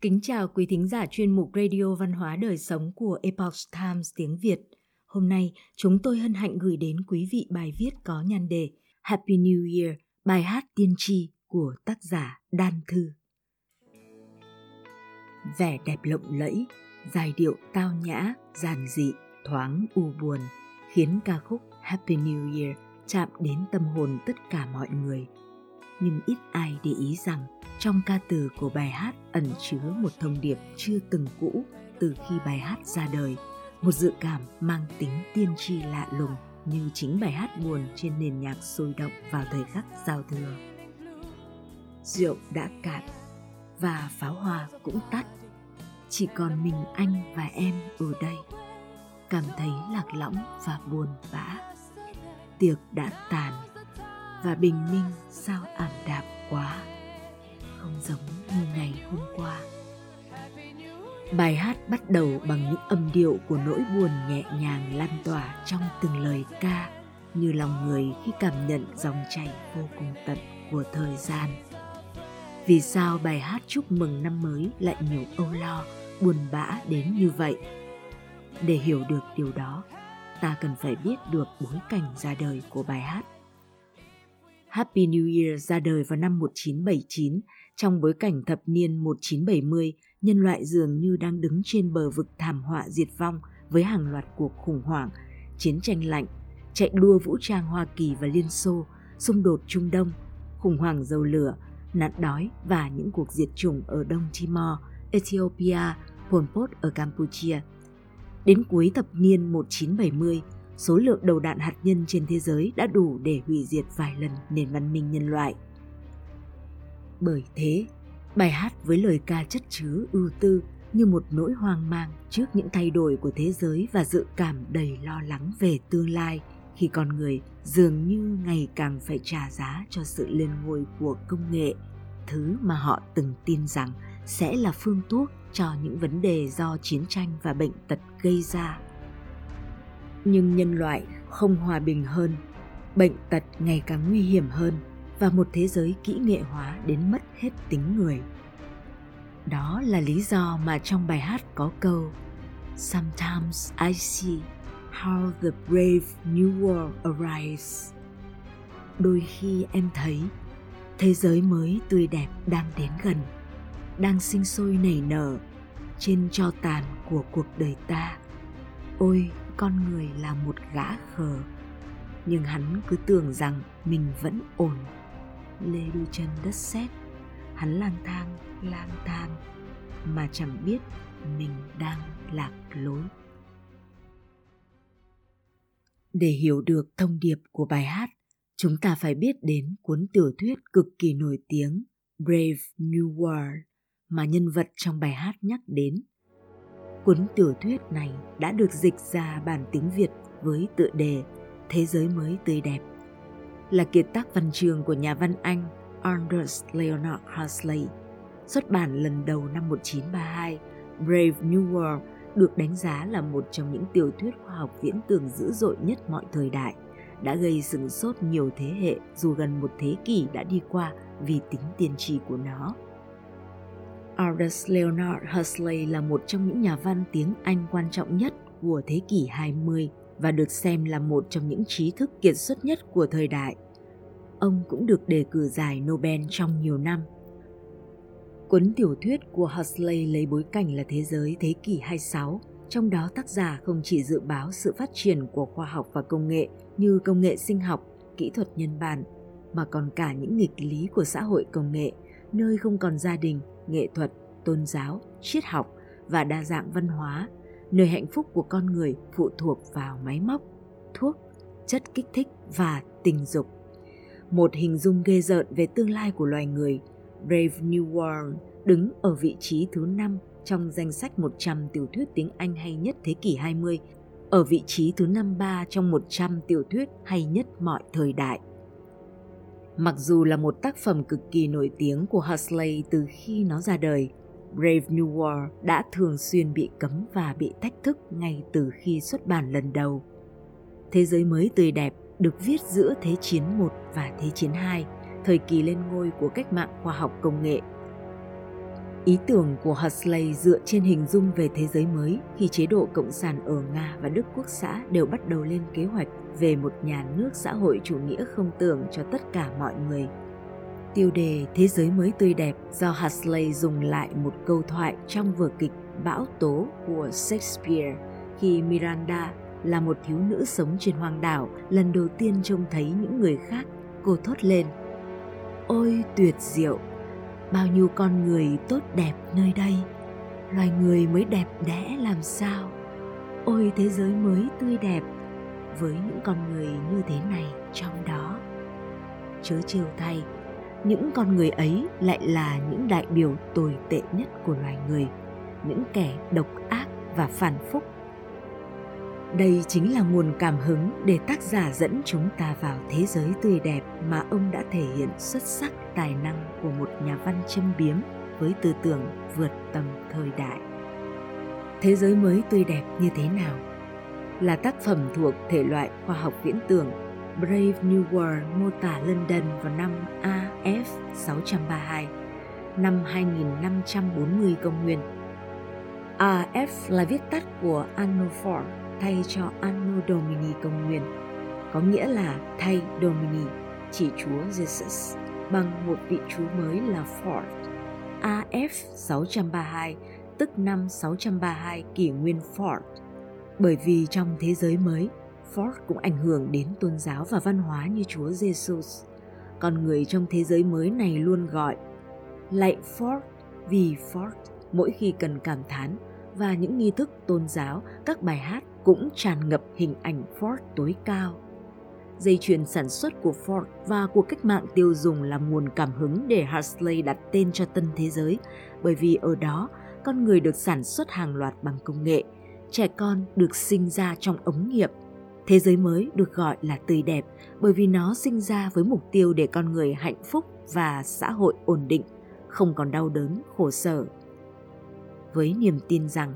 Kính chào quý thính giả chuyên mục Radio Văn hóa Đời Sống của Epoch Times tiếng Việt. Hôm nay, chúng tôi hân hạnh gửi đến quý vị bài viết có nhan đề Happy New Year, bài hát tiên tri của tác giả Đan Thư. Vẻ đẹp lộng lẫy, giai điệu tao nhã, giản dị, thoáng u buồn, khiến ca khúc Happy New Year chạm đến tâm hồn tất cả mọi người. Nhưng ít ai để ý rằng trong ca từ của bài hát ẩn chứa một thông điệp chưa từng cũ từ khi bài hát ra đời, một dự cảm mang tính tiên tri lạ lùng như chính bài hát buồn trên nền nhạc sôi động vào thời khắc giao thừa. Rượu đã cạn và pháo hoa cũng tắt. Chỉ còn mình anh và em ở đây. Cảm thấy lạc lõng và buồn bã. Tiệc đã tàn và bình minh sao ảm đạm quá không giống như ngày hôm qua. Bài hát bắt đầu bằng những âm điệu của nỗi buồn nhẹ nhàng lan tỏa trong từng lời ca, như lòng người khi cảm nhận dòng chảy vô cùng tận của thời gian. Vì sao bài hát chúc mừng năm mới lại nhiều âu lo, buồn bã đến như vậy? Để hiểu được điều đó, ta cần phải biết được bối cảnh ra đời của bài hát. Happy New Year ra đời vào năm 1979 trong bối cảnh thập niên 1970, nhân loại dường như đang đứng trên bờ vực thảm họa diệt vong với hàng loạt cuộc khủng hoảng, chiến tranh lạnh, chạy đua vũ trang Hoa Kỳ và Liên Xô, xung đột Trung Đông, khủng hoảng dầu lửa, nạn đói và những cuộc diệt chủng ở Đông Timor, Ethiopia, Pol Pot ở Campuchia. Đến cuối thập niên 1970, số lượng đầu đạn hạt nhân trên thế giới đã đủ để hủy diệt vài lần nền văn minh nhân loại – bởi thế, bài hát với lời ca chất chứa ưu tư như một nỗi hoang mang trước những thay đổi của thế giới và dự cảm đầy lo lắng về tương lai khi con người dường như ngày càng phải trả giá cho sự lên ngôi của công nghệ, thứ mà họ từng tin rằng sẽ là phương thuốc cho những vấn đề do chiến tranh và bệnh tật gây ra. Nhưng nhân loại không hòa bình hơn, bệnh tật ngày càng nguy hiểm hơn và một thế giới kỹ nghệ hóa đến mất hết tính người. Đó là lý do mà trong bài hát có câu Sometimes I see how the brave new world arrives. Đôi khi em thấy thế giới mới tươi đẹp đang đến gần, đang sinh sôi nảy nở trên cho tàn của cuộc đời ta. Ôi, con người là một gã khờ, nhưng hắn cứ tưởng rằng mình vẫn ổn lê đôi chân đất sét. Hắn lang thang lang thang, mà chẳng biết mình đang lạc lối. Để hiểu được thông điệp của bài hát, chúng ta phải biết đến cuốn tiểu thuyết cực kỳ nổi tiếng brave new world mà nhân vật trong bài hát nhắc đến. Cuốn tiểu thuyết này đã được dịch ra bản tiếng việt với tựa đề thế giới mới tươi đẹp là kiệt tác văn trường của nhà văn Anh Anders Leonard Huxley. Xuất bản lần đầu năm 1932, Brave New World được đánh giá là một trong những tiểu thuyết khoa học viễn tưởng dữ dội nhất mọi thời đại, đã gây sừng sốt nhiều thế hệ dù gần một thế kỷ đã đi qua vì tính tiên tri của nó. Aldous Leonard Huxley là một trong những nhà văn tiếng Anh quan trọng nhất của thế kỷ 20 và được xem là một trong những trí thức kiệt xuất nhất của thời đại. Ông cũng được đề cử giải Nobel trong nhiều năm. Cuốn tiểu thuyết của Huxley lấy bối cảnh là thế giới thế kỷ 26, trong đó tác giả không chỉ dự báo sự phát triển của khoa học và công nghệ như công nghệ sinh học, kỹ thuật nhân bản, mà còn cả những nghịch lý của xã hội công nghệ, nơi không còn gia đình, nghệ thuật, tôn giáo, triết học và đa dạng văn hóa nơi hạnh phúc của con người phụ thuộc vào máy móc, thuốc, chất kích thích và tình dục. Một hình dung ghê rợn về tương lai của loài người, Brave New World đứng ở vị trí thứ 5 trong danh sách 100 tiểu thuyết tiếng Anh hay nhất thế kỷ 20, ở vị trí thứ 53 trong 100 tiểu thuyết hay nhất mọi thời đại. Mặc dù là một tác phẩm cực kỳ nổi tiếng của Huxley từ khi nó ra đời, Brave New World đã thường xuyên bị cấm và bị thách thức ngay từ khi xuất bản lần đầu. Thế giới mới tươi đẹp được viết giữa Thế chiến I và Thế chiến II, thời kỳ lên ngôi của cách mạng khoa học công nghệ. Ý tưởng của Huxley dựa trên hình dung về thế giới mới khi chế độ Cộng sản ở Nga và Đức Quốc xã đều bắt đầu lên kế hoạch về một nhà nước xã hội chủ nghĩa không tưởng cho tất cả mọi người. Tiêu đề Thế giới mới tươi đẹp do Huxley dùng lại một câu thoại trong vở kịch Bão tố của Shakespeare khi Miranda là một thiếu nữ sống trên hoang đảo lần đầu tiên trông thấy những người khác, cô thốt lên. Ôi, tuyệt diệu! Bao nhiêu con người tốt đẹp nơi đây! Loài người mới đẹp đẽ làm sao? Ôi, thế giới mới tươi đẹp với những con người như thế này trong đó. Chớ trêu thay những con người ấy lại là những đại biểu tồi tệ nhất của loài người, những kẻ độc ác và phản phúc đây chính là nguồn cảm hứng để tác giả dẫn chúng ta vào thế giới tươi đẹp mà ông đã thể hiện xuất sắc tài năng của một nhà văn châm biếm với tư tưởng vượt tầm thời đại. Thế giới mới tươi đẹp như thế nào? Là tác phẩm thuộc thể loại khoa học viễn tưởng Brave New World mô tả London vào năm A. 632, năm 2540 công nguyên. AF là viết tắt của Anno Fort, thay cho Anno Domini công nguyên, có nghĩa là thay Domini, chỉ Chúa Jesus, bằng một vị Chúa mới là Ford. AF 632, tức năm 632 kỷ nguyên Ford. Bởi vì trong thế giới mới, Ford cũng ảnh hưởng đến tôn giáo và văn hóa như Chúa Jesus. Con người trong thế giới mới này luôn gọi lạy Ford vì Ford mỗi khi cần cảm thán và những nghi thức tôn giáo, các bài hát cũng tràn ngập hình ảnh Ford tối cao. Dây chuyền sản xuất của Ford và cuộc cách mạng tiêu dùng là nguồn cảm hứng để Huxley đặt tên cho tân thế giới, bởi vì ở đó con người được sản xuất hàng loạt bằng công nghệ, trẻ con được sinh ra trong ống nghiệm. Thế giới mới được gọi là tươi đẹp bởi vì nó sinh ra với mục tiêu để con người hạnh phúc và xã hội ổn định, không còn đau đớn, khổ sở. Với niềm tin rằng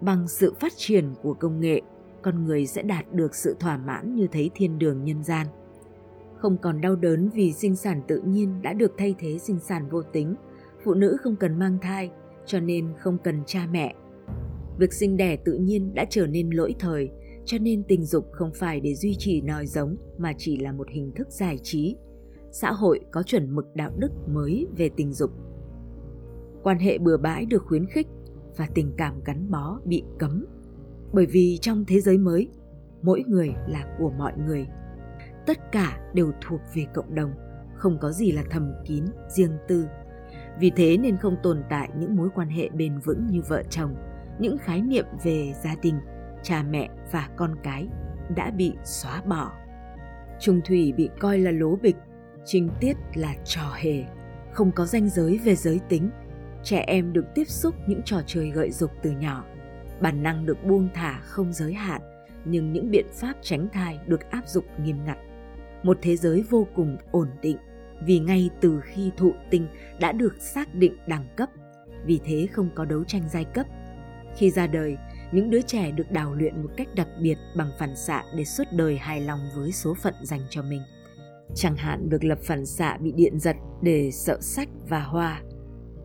bằng sự phát triển của công nghệ con người sẽ đạt được sự thỏa mãn như thấy thiên đường nhân gian không còn đau đớn vì sinh sản tự nhiên đã được thay thế sinh sản vô tính phụ nữ không cần mang thai cho nên không cần cha mẹ việc sinh đẻ tự nhiên đã trở nên lỗi thời cho nên tình dục không phải để duy trì nòi giống mà chỉ là một hình thức giải trí. Xã hội có chuẩn mực đạo đức mới về tình dục. Quan hệ bừa bãi được khuyến khích và tình cảm gắn bó bị cấm. Bởi vì trong thế giới mới, mỗi người là của mọi người. Tất cả đều thuộc về cộng đồng, không có gì là thầm kín, riêng tư. Vì thế nên không tồn tại những mối quan hệ bền vững như vợ chồng, những khái niệm về gia đình cha mẹ và con cái đã bị xóa bỏ. Trung thủy bị coi là lố bịch, trinh tiết là trò hề, không có ranh giới về giới tính. Trẻ em được tiếp xúc những trò chơi gợi dục từ nhỏ. Bản năng được buông thả không giới hạn, nhưng những biện pháp tránh thai được áp dụng nghiêm ngặt. Một thế giới vô cùng ổn định, vì ngay từ khi thụ tinh đã được xác định đẳng cấp, vì thế không có đấu tranh giai cấp. Khi ra đời những đứa trẻ được đào luyện một cách đặc biệt bằng phản xạ để suốt đời hài lòng với số phận dành cho mình chẳng hạn được lập phản xạ bị điện giật để sợ sách và hoa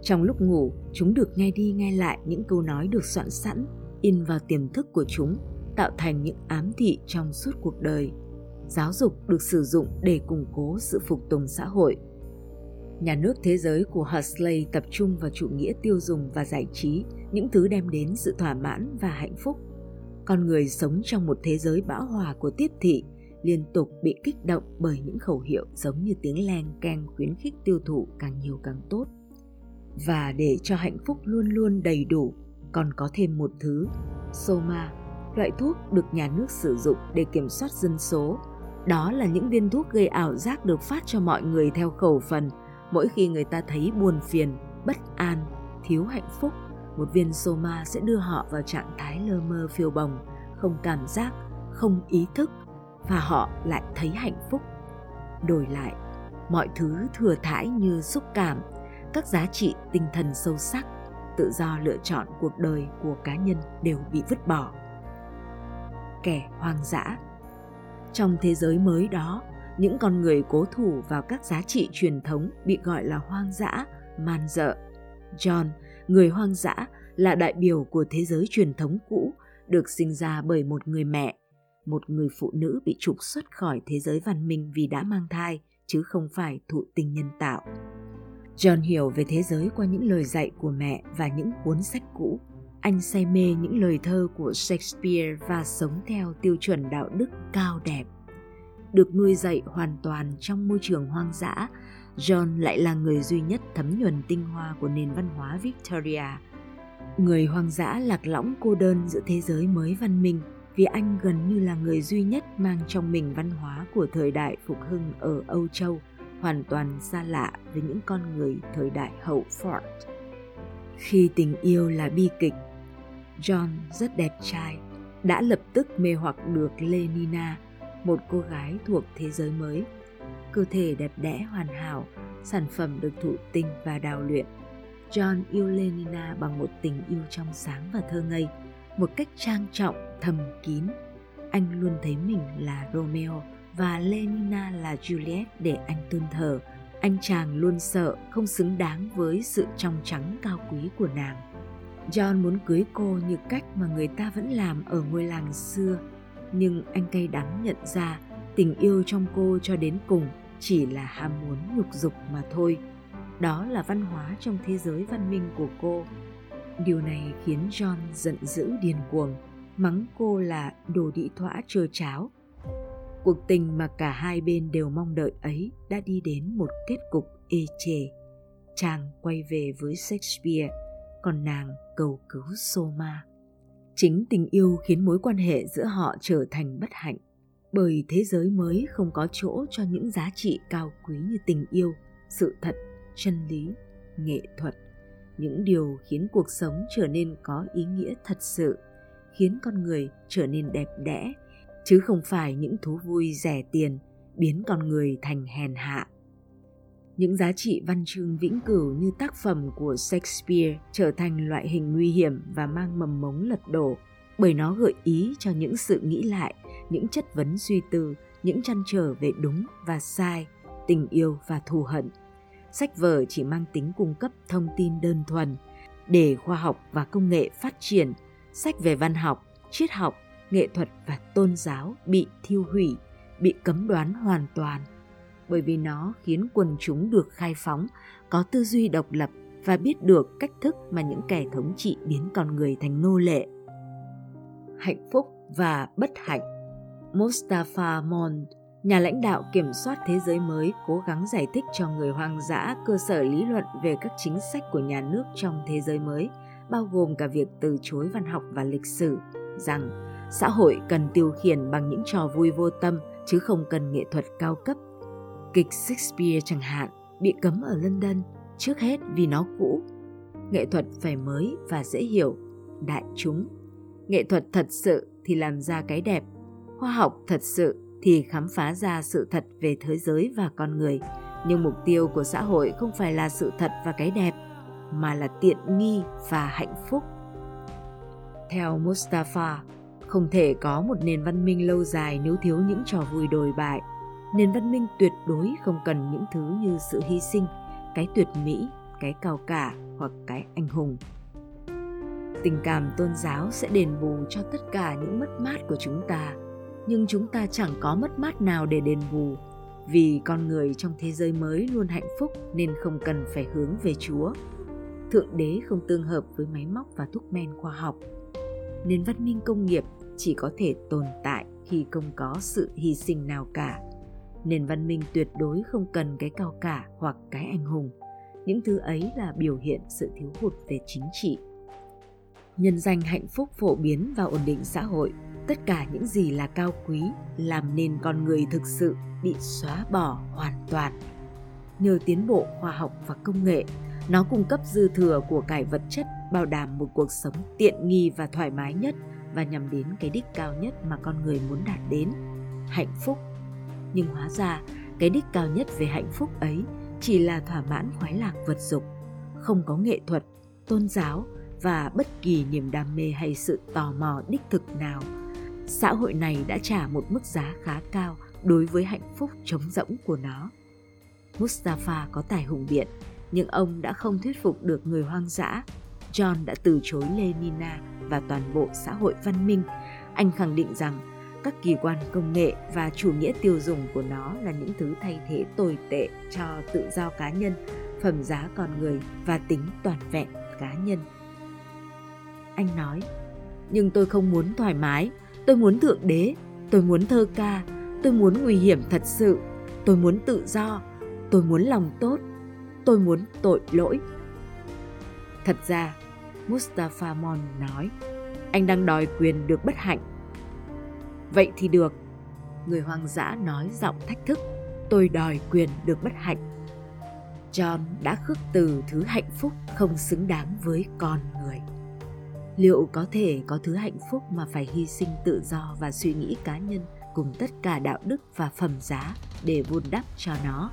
trong lúc ngủ, chúng được nghe đi nghe lại những câu nói được soạn sẵn, in vào tiềm thức của chúng, tạo thành những ám thị trong suốt cuộc đời. Giáo dục được sử dụng để củng cố sự phục tùng xã hội. Nhà nước thế giới của Huxley tập trung vào chủ nghĩa tiêu dùng và giải trí, những thứ đem đến sự thỏa mãn và hạnh phúc. Con người sống trong một thế giới bão hòa của tiếp thị, liên tục bị kích động bởi những khẩu hiệu giống như tiếng len keng khuyến khích tiêu thụ càng nhiều càng tốt. Và để cho hạnh phúc luôn luôn đầy đủ còn có thêm một thứ soma loại thuốc được nhà nước sử dụng để kiểm soát dân số. Đó là những viên thuốc gây ảo giác được phát cho mọi người theo khẩu phần. Mỗi khi người ta thấy buồn phiền bất an thiếu hạnh phúc một viên soma sẽ đưa họ vào trạng thái lơ mơ phiêu bồng không cảm giác không ý thức và họ lại thấy hạnh phúc. Đổi lại mọi thứ thừa thãi như xúc cảm các giá trị tinh thần sâu sắc tự do lựa chọn cuộc đời của cá nhân đều bị vứt bỏ. Kẻ hoang dã. Trong thế giới mới đó những con người cố thủ vào các giá trị truyền thống bị gọi là hoang dã man dợ. John, người hoang dã, là đại biểu của thế giới truyền thống cũ, được sinh ra bởi một người mẹ, một người phụ nữ bị trục xuất khỏi thế giới văn minh vì đã mang thai, chứ không phải thụ tinh nhân tạo. John hiểu về thế giới qua những lời dạy của mẹ và những cuốn sách cũ. Anh say mê những lời thơ của Shakespeare và sống theo tiêu chuẩn đạo đức cao đẹp. Được nuôi dạy hoàn toàn trong môi trường hoang dã, John lại là người duy nhất thấm nhuần tinh hoa của nền văn hóa Victoria. Người hoang dã lạc lõng cô đơn giữa thế giới mới văn minh vì anh gần như là người duy nhất mang trong mình văn hóa của thời đại phục hưng ở Âu Châu, hoàn toàn xa lạ với những con người thời đại hậu Ford. Khi tình yêu là bi kịch, John rất đẹp trai, đã lập tức mê hoặc được Lenina, một cô gái thuộc thế giới mới. Cơ thể đẹp đẽ hoàn hảo, sản phẩm được thụ tinh và đào luyện. John yêu Lenina bằng một tình yêu trong sáng và thơ ngây, một cách trang trọng, thầm kín. Anh luôn thấy mình là Romeo và Lenina là Juliet để anh tôn thờ. Anh chàng luôn sợ không xứng đáng với sự trong trắng cao quý của nàng. John muốn cưới cô như cách mà người ta vẫn làm ở ngôi làng xưa, nhưng anh cay đắng nhận ra tình yêu trong cô cho đến cùng chỉ là ham muốn nhục dục mà thôi. Đó là văn hóa trong thế giới văn minh của cô. Điều này khiến John giận dữ điên cuồng, mắng cô là đồ đĩ thỏa trơ cháo. Cuộc tình mà cả hai bên đều mong đợi ấy đã đi đến một kết cục ê chề. Chàng quay về với Shakespeare, còn nàng cầu cứu Soma. Chính tình yêu khiến mối quan hệ giữa họ trở thành bất hạnh, bởi thế giới mới không có chỗ cho những giá trị cao quý như tình yêu, sự thật, chân lý, nghệ thuật, những điều khiến cuộc sống trở nên có ý nghĩa thật sự, khiến con người trở nên đẹp đẽ, chứ không phải những thú vui rẻ tiền biến con người thành hèn hạ. Những giá trị văn chương vĩnh cửu như tác phẩm của Shakespeare trở thành loại hình nguy hiểm và mang mầm mống lật đổ bởi nó gợi ý cho những sự nghĩ lại, những chất vấn suy tư, những chăn trở về đúng và sai, tình yêu và thù hận. Sách vở chỉ mang tính cung cấp thông tin đơn thuần. Để khoa học và công nghệ phát triển, sách về văn học, triết học, nghệ thuật và tôn giáo bị thiêu hủy, bị cấm đoán hoàn toàn – bởi vì nó khiến quần chúng được khai phóng, có tư duy độc lập và biết được cách thức mà những kẻ thống trị biến con người thành nô lệ. Hạnh phúc và bất hạnh Mustafa Mond, nhà lãnh đạo kiểm soát thế giới mới cố gắng giải thích cho người hoang dã cơ sở lý luận về các chính sách của nhà nước trong thế giới mới, bao gồm cả việc từ chối văn học và lịch sử, rằng xã hội cần tiêu khiển bằng những trò vui vô tâm chứ không cần nghệ thuật cao cấp Kịch Shakespeare chẳng hạn bị cấm ở London trước hết vì nó cũ. Nghệ thuật phải mới và dễ hiểu, đại chúng. Nghệ thuật thật sự thì làm ra cái đẹp, khoa học thật sự thì khám phá ra sự thật về thế giới và con người. Nhưng mục tiêu của xã hội không phải là sự thật và cái đẹp, mà là tiện nghi và hạnh phúc. Theo Mustafa, không thể có một nền văn minh lâu dài nếu thiếu những trò vui đồi bại nền văn minh tuyệt đối không cần những thứ như sự hy sinh cái tuyệt mỹ cái cao cả hoặc cái anh hùng tình cảm tôn giáo sẽ đền bù cho tất cả những mất mát của chúng ta nhưng chúng ta chẳng có mất mát nào để đền bù. Vì con người trong thế giới mới luôn hạnh phúc nên không cần phải hướng về chúa. Thượng đế không tương hợp với máy móc và thuốc men khoa học. Nền văn minh công nghiệp chỉ có thể tồn tại khi không có sự hy sinh nào cả. Nền văn minh tuyệt đối không cần cái cao cả hoặc cái anh hùng. Những thứ ấy là biểu hiện sự thiếu hụt về chính trị. Nhân danh hạnh phúc phổ biến và ổn định xã hội tất cả những gì là cao quý làm nên con người thực sự bị xóa bỏ hoàn toàn. Nhờ tiến bộ khoa học và công nghệ, nó cung cấp dư thừa của cải vật chất, bảo đảm một cuộc sống tiện nghi và thoải mái nhất và nhằm đến cái đích cao nhất mà con người muốn đạt đến, hạnh phúc. Nhưng hóa ra, cái đích cao nhất về hạnh phúc ấy chỉ là thỏa mãn khoái lạc vật dục, không có nghệ thuật, tôn giáo và bất kỳ niềm đam mê hay sự tò mò đích thực nào xã hội này đã trả một mức giá khá cao đối với hạnh phúc trống rỗng của nó mustafa có tài hùng biện Nhưng ông đã không thuyết phục được người hoang dã. John đã từ chối Lenina và toàn bộ xã hội văn minh. Anh khẳng định rằng các kỳ quan công nghệ và chủ nghĩa tiêu dùng của nó là những thứ thay thế tồi tệ cho tự do cá nhân, phẩm giá con người và tính toàn vẹn cá nhân. Anh nói, nhưng tôi không muốn thoải mái, tôi muốn thượng đế, tôi muốn thơ ca, tôi muốn nguy hiểm thật sự, tôi muốn tự do, tôi muốn lòng tốt, tôi muốn tội lỗi. Thật ra, Mustafa Mon nói, anh đang đòi quyền được bất hạnh. Vậy thì được, người hoang dã nói giọng thách thức, tôi đòi quyền được bất hạnh. John đã khước từ thứ hạnh phúc không xứng đáng với con người liệu có thể có thứ hạnh phúc mà phải hy sinh tự do và suy nghĩ cá nhân cùng tất cả đạo đức và phẩm giá để vun đắp cho nó?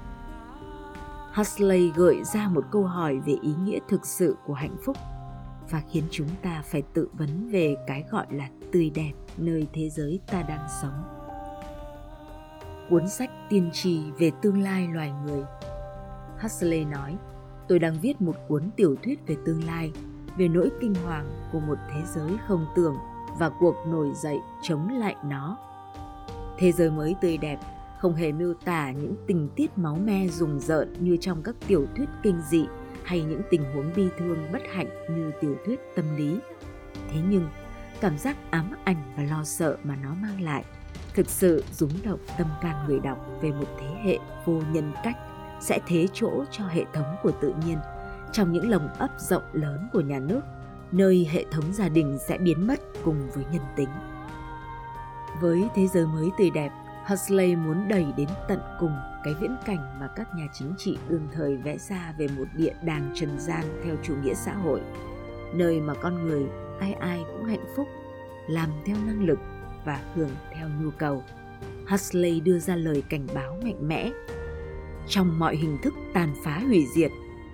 Huxley gợi ra một câu hỏi về ý nghĩa thực sự của hạnh phúc và khiến chúng ta phải tự vấn về cái gọi là tươi đẹp nơi thế giới ta đang sống. Cuốn sách tiên tri về tương lai loài người, huxley nói, tôi đang viết một cuốn tiểu thuyết về tương lai về nỗi kinh hoàng của một thế giới không tưởng và cuộc nổi dậy chống lại nó. Thế giới mới tươi đẹp không hề miêu tả những tình tiết máu me rùng rợn như trong các tiểu thuyết kinh dị hay những tình huống bi thương bất hạnh như tiểu thuyết tâm lý. Thế nhưng, cảm giác ám ảnh và lo sợ mà nó mang lại thực sự rúng động tâm can người đọc về một thế hệ vô nhân cách sẽ thế chỗ cho hệ thống của tự nhiên trong những lồng ấp rộng lớn của nhà nước, nơi hệ thống gia đình sẽ biến mất cùng với nhân tính. Với thế giới mới tươi đẹp, Huxley muốn đẩy đến tận cùng cái viễn cảnh mà các nhà chính trị đương thời vẽ ra về một địa đàng trần gian theo chủ nghĩa xã hội, nơi mà con người ai ai cũng hạnh phúc, làm theo năng lực và hưởng theo nhu cầu. Huxley đưa ra lời cảnh báo mạnh mẽ. Trong mọi hình thức tàn phá hủy diệt,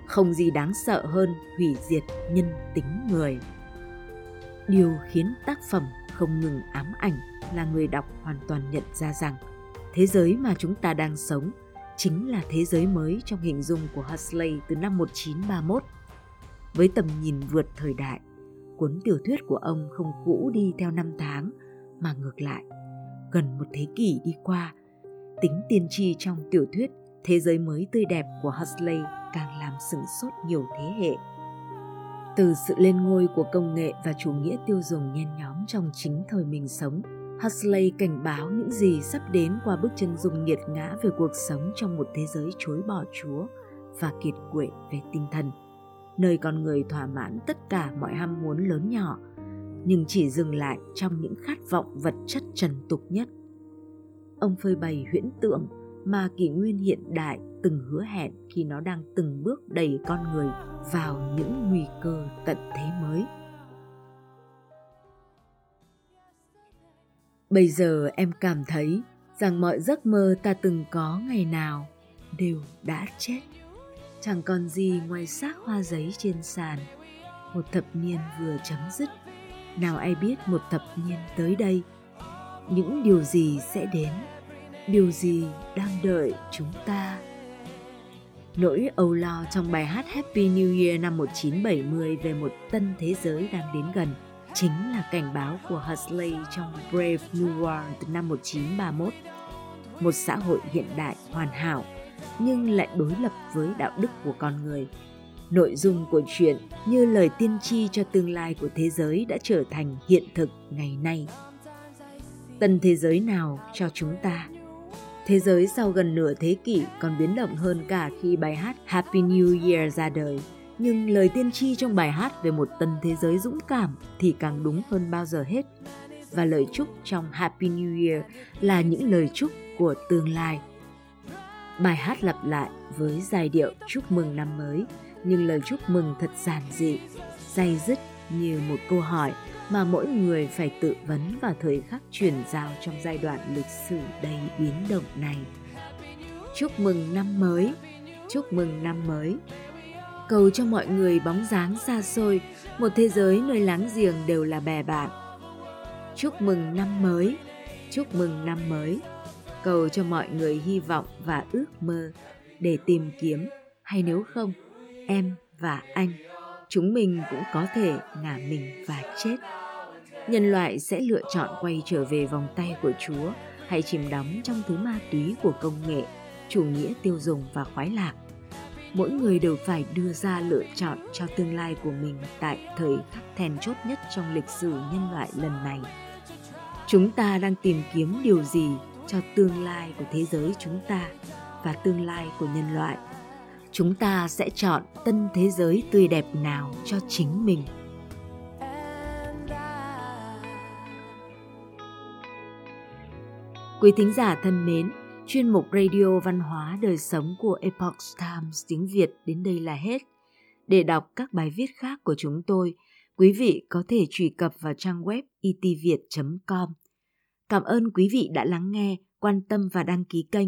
không gì đáng sợ hơn hủy diệt nhân tính người điều khiến tác phẩm không ngừng ám ảnh là người đọc hoàn toàn nhận ra rằng thế giới mà chúng ta đang sống chính là thế giới mới trong hình dung của Huxley từ năm 1931. Với tầm nhìn vượt thời đại, cuốn tiểu thuyết của ông không cũ đi theo năm tháng, mà ngược lại, gần một thế kỷ đi qua, tính tiên tri trong tiểu thuyết Thế giới mới tươi đẹp của Huxley càng làm sửng sốt nhiều thế hệ. Từ sự lên ngôi của công nghệ và chủ nghĩa tiêu dùng nhen nhóm trong chính thời mình sống, Huxley cảnh báo những gì sắp đến qua bước chân dung nghiệt ngã về cuộc sống trong một thế giới chối bỏ Chúa và kiệt quệ về tinh thần, nơi con người thỏa mãn tất cả mọi ham muốn lớn nhỏ, nhưng chỉ dừng lại trong những khát vọng vật chất trần tục nhất. Ông phơi bày huyễn tượng mà kỷ nguyên hiện đại từng hứa hẹn khi nó đang từng bước đẩy con người vào những nguy cơ tận thế mới. Bây giờ em cảm thấy rằng mọi giấc mơ ta từng có ngày nào đều đã chết. Chẳng còn gì ngoài xác hoa giấy trên sàn. Một thập niên vừa chấm dứt. Nào ai biết một thập niên tới đây, những điều gì sẽ đến? Điều gì đang đợi chúng ta Nỗi âu lo trong bài hát Happy New Year năm 1970 về một tân thế giới đang đến gần chính là cảnh báo của Huxley trong Brave New World năm 1931. Một xã hội hiện đại, hoàn hảo, nhưng lại đối lập với đạo đức của con người. Nội dung của chuyện như lời tiên tri cho tương lai của thế giới đã trở thành hiện thực ngày nay. Tân thế giới nào cho chúng ta Thế giới sau gần nửa thế kỷ còn biến động hơn cả khi bài hát Happy New Year ra đời. Nhưng lời tiên tri trong bài hát về một tân thế giới dũng cảm thì càng đúng hơn bao giờ hết. Và lời chúc trong Happy New Year là những lời chúc của tương lai. Bài hát lặp lại với giai điệu chúc mừng năm mới, nhưng lời chúc mừng thật giản dị, dày dứt như một câu hỏi mà mỗi người phải tự vấn vào thời khắc chuyển giao trong giai đoạn lịch sử đầy biến động này. Chúc mừng năm mới, chúc mừng năm mới. Cầu cho mọi người bóng dáng xa xôi, một thế giới nơi láng giềng đều là bè bạn. Chúc mừng năm mới, chúc mừng năm mới. Cầu cho mọi người hy vọng và ước mơ để tìm kiếm hay nếu không em và anh chúng mình cũng có thể ngả mình và chết. Nhân loại sẽ lựa chọn quay trở về vòng tay của chúa hay chìm đắm trong thứ ma túy của công nghệ, chủ nghĩa tiêu dùng và khoái lạc. Mỗi người đều phải đưa ra lựa chọn cho tương lai của mình tại thời khắc then chốt nhất trong lịch sử nhân loại lần này. Chúng ta đang tìm kiếm điều gì cho tương lai của thế giới chúng ta và tương lai của nhân loại? Chúng ta sẽ chọn tân thế giới tươi đẹp nào cho chính mình. Quý thính giả thân mến, chuyên mục radio văn hóa đời sống của epoch times tiếng việt đến đây là hết. Để đọc các bài viết khác của chúng tôi, quý vị có thể truy cập vào trang web e itviet com. Cảm ơn quý vị đã lắng nghe, quan tâm và đăng ký kênh.